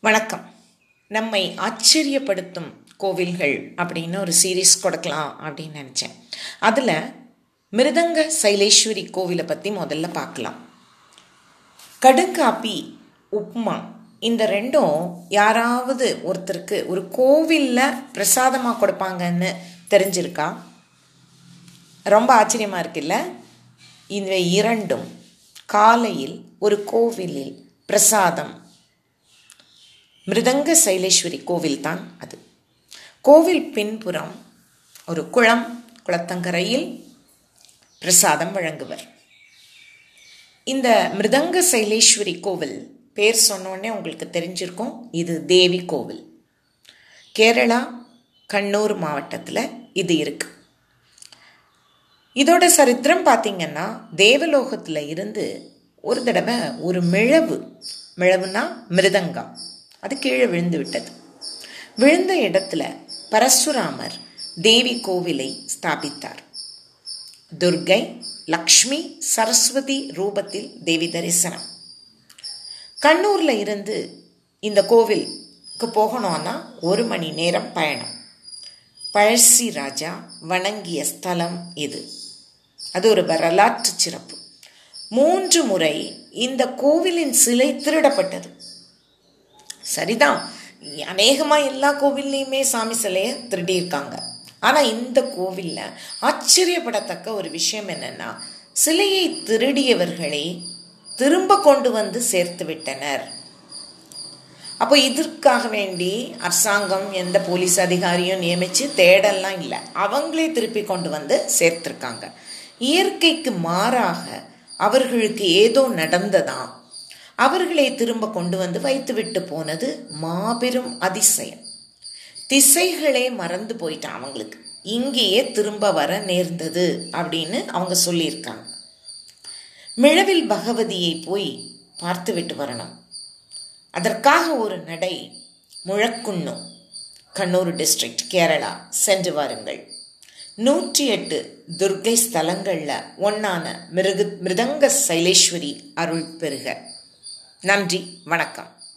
வணக்கம். நம்மை ஆச்சரியப்படுத்தும் கோவில்கள் அப்படின்னு ஒரு சீரீஸ் கொடுக்கலாம் அப்படின்னு நினச்சேன். அதில் மிருதங்க சைலேஸ்வரி கோவிலை பற்றி முதல்ல பார்க்கலாம். கடுங்காப்பி உப்மா இந்த ரெண்டும் யாராவது ஒருத்தருக்கு ஒரு கோவிலில் பிரசாதமாக கொடுப்பாங்கன்னு தெரிஞ்சிருக்கா? ரொம்ப ஆச்சரியமாக இருக்குல்ல? இந்த இரண்டும் காலையில் ஒரு கோவிலில் பிரசாதம் மிருதங்க சைலேஸ்வரி கோவில் தான் அது. கோவில் பின்புறம் ஒரு குளம் குளத்தங்கரையில் பிரசாதம் வழங்குவர். இந்த மிருதங்க சைலேஸ்வரி கோவில் பேர் சொன்னோடனே உங்களுக்கு தெரிஞ்சிருக்கும். இது தேவி கோவில். கேரளா கண்ணூர் மாவட்டத்தில் இது இருக்கு. இதோட சரித்திரம் பார்த்தீங்கன்னா தேவலோகத்தில் இருந்து ஒரு தடவை ஒரு மிழவு மிளவுனா மிருதங்கம். அது கீழே விழுந்து விட்டது. விழுந்த இடத்துல பரசுராமர் தேவி கோவிலை ஸ்தாபித்தார். துர்கை லக்ஷ்மி சரஸ்வதி ரூபத்தில் தேவி தரிசனம். கண்ணூர்ல இருந்து இந்த கோவிலுக்கு போகணும்னா ஒரு மணி நேரம் பயணம். பழசி ராஜா வணங்கிய ஸ்தலம் இது. அது ஒரு வரலாற்று சிறப்பு. மூன்று முறை இந்த கோவிலின் சிலை திருடப்பட்டது. சரிதான். அநேகமாக எல்லா கோவில்லையுமே சாமி சிலையை திருடியிருக்காங்க. ஆனால் இந்த கோவிலில் ஆச்சரியப்படத்தக்க ஒரு விஷயம் என்னென்னா சிலையை திருடியவர்களை திரும்ப கொண்டு வந்து சேர்த்து விட்டனர். அப்போ இதற்காக வேண்டி அரசாங்கம் எந்த போலீஸ் அதிகாரியும் நியமித்து தேடலாம் இல்லை. அவங்களே திருப்பி கொண்டு வந்து சேர்த்துருக்காங்க. இயற்கைக்கு மாறாக அவர்களுக்கு ஏதோ நடந்ததாம் அவர்களை திரும்ப கொண்டு வந்து வைத்துவிட்டு போனது மாபெரும் அதிசயம். திசைகளே மறந்து போயிட்டான் அவங்களுக்கு. இங்கேயே திரும்ப வர நேர்ந்தது அப்படின்னு அவங்க சொல்லியிருக்காங்க. மிழவில் பகவதியை போய் பார்த்துவிட்டு வரணும். அதற்காக ஒரு நடை முழக்குன்னு கண்ணூர் டிஸ்ட்ரிக்ட் கேரளா. சென்று வாருங்கள். நூற்றி எட்டு துர்கை ஸ்தலங்களில் ஒன்றான மிருகு மிருதங்க சைலேஸ்வரி அருள் பெறுக. நன்றி வணக்கம்.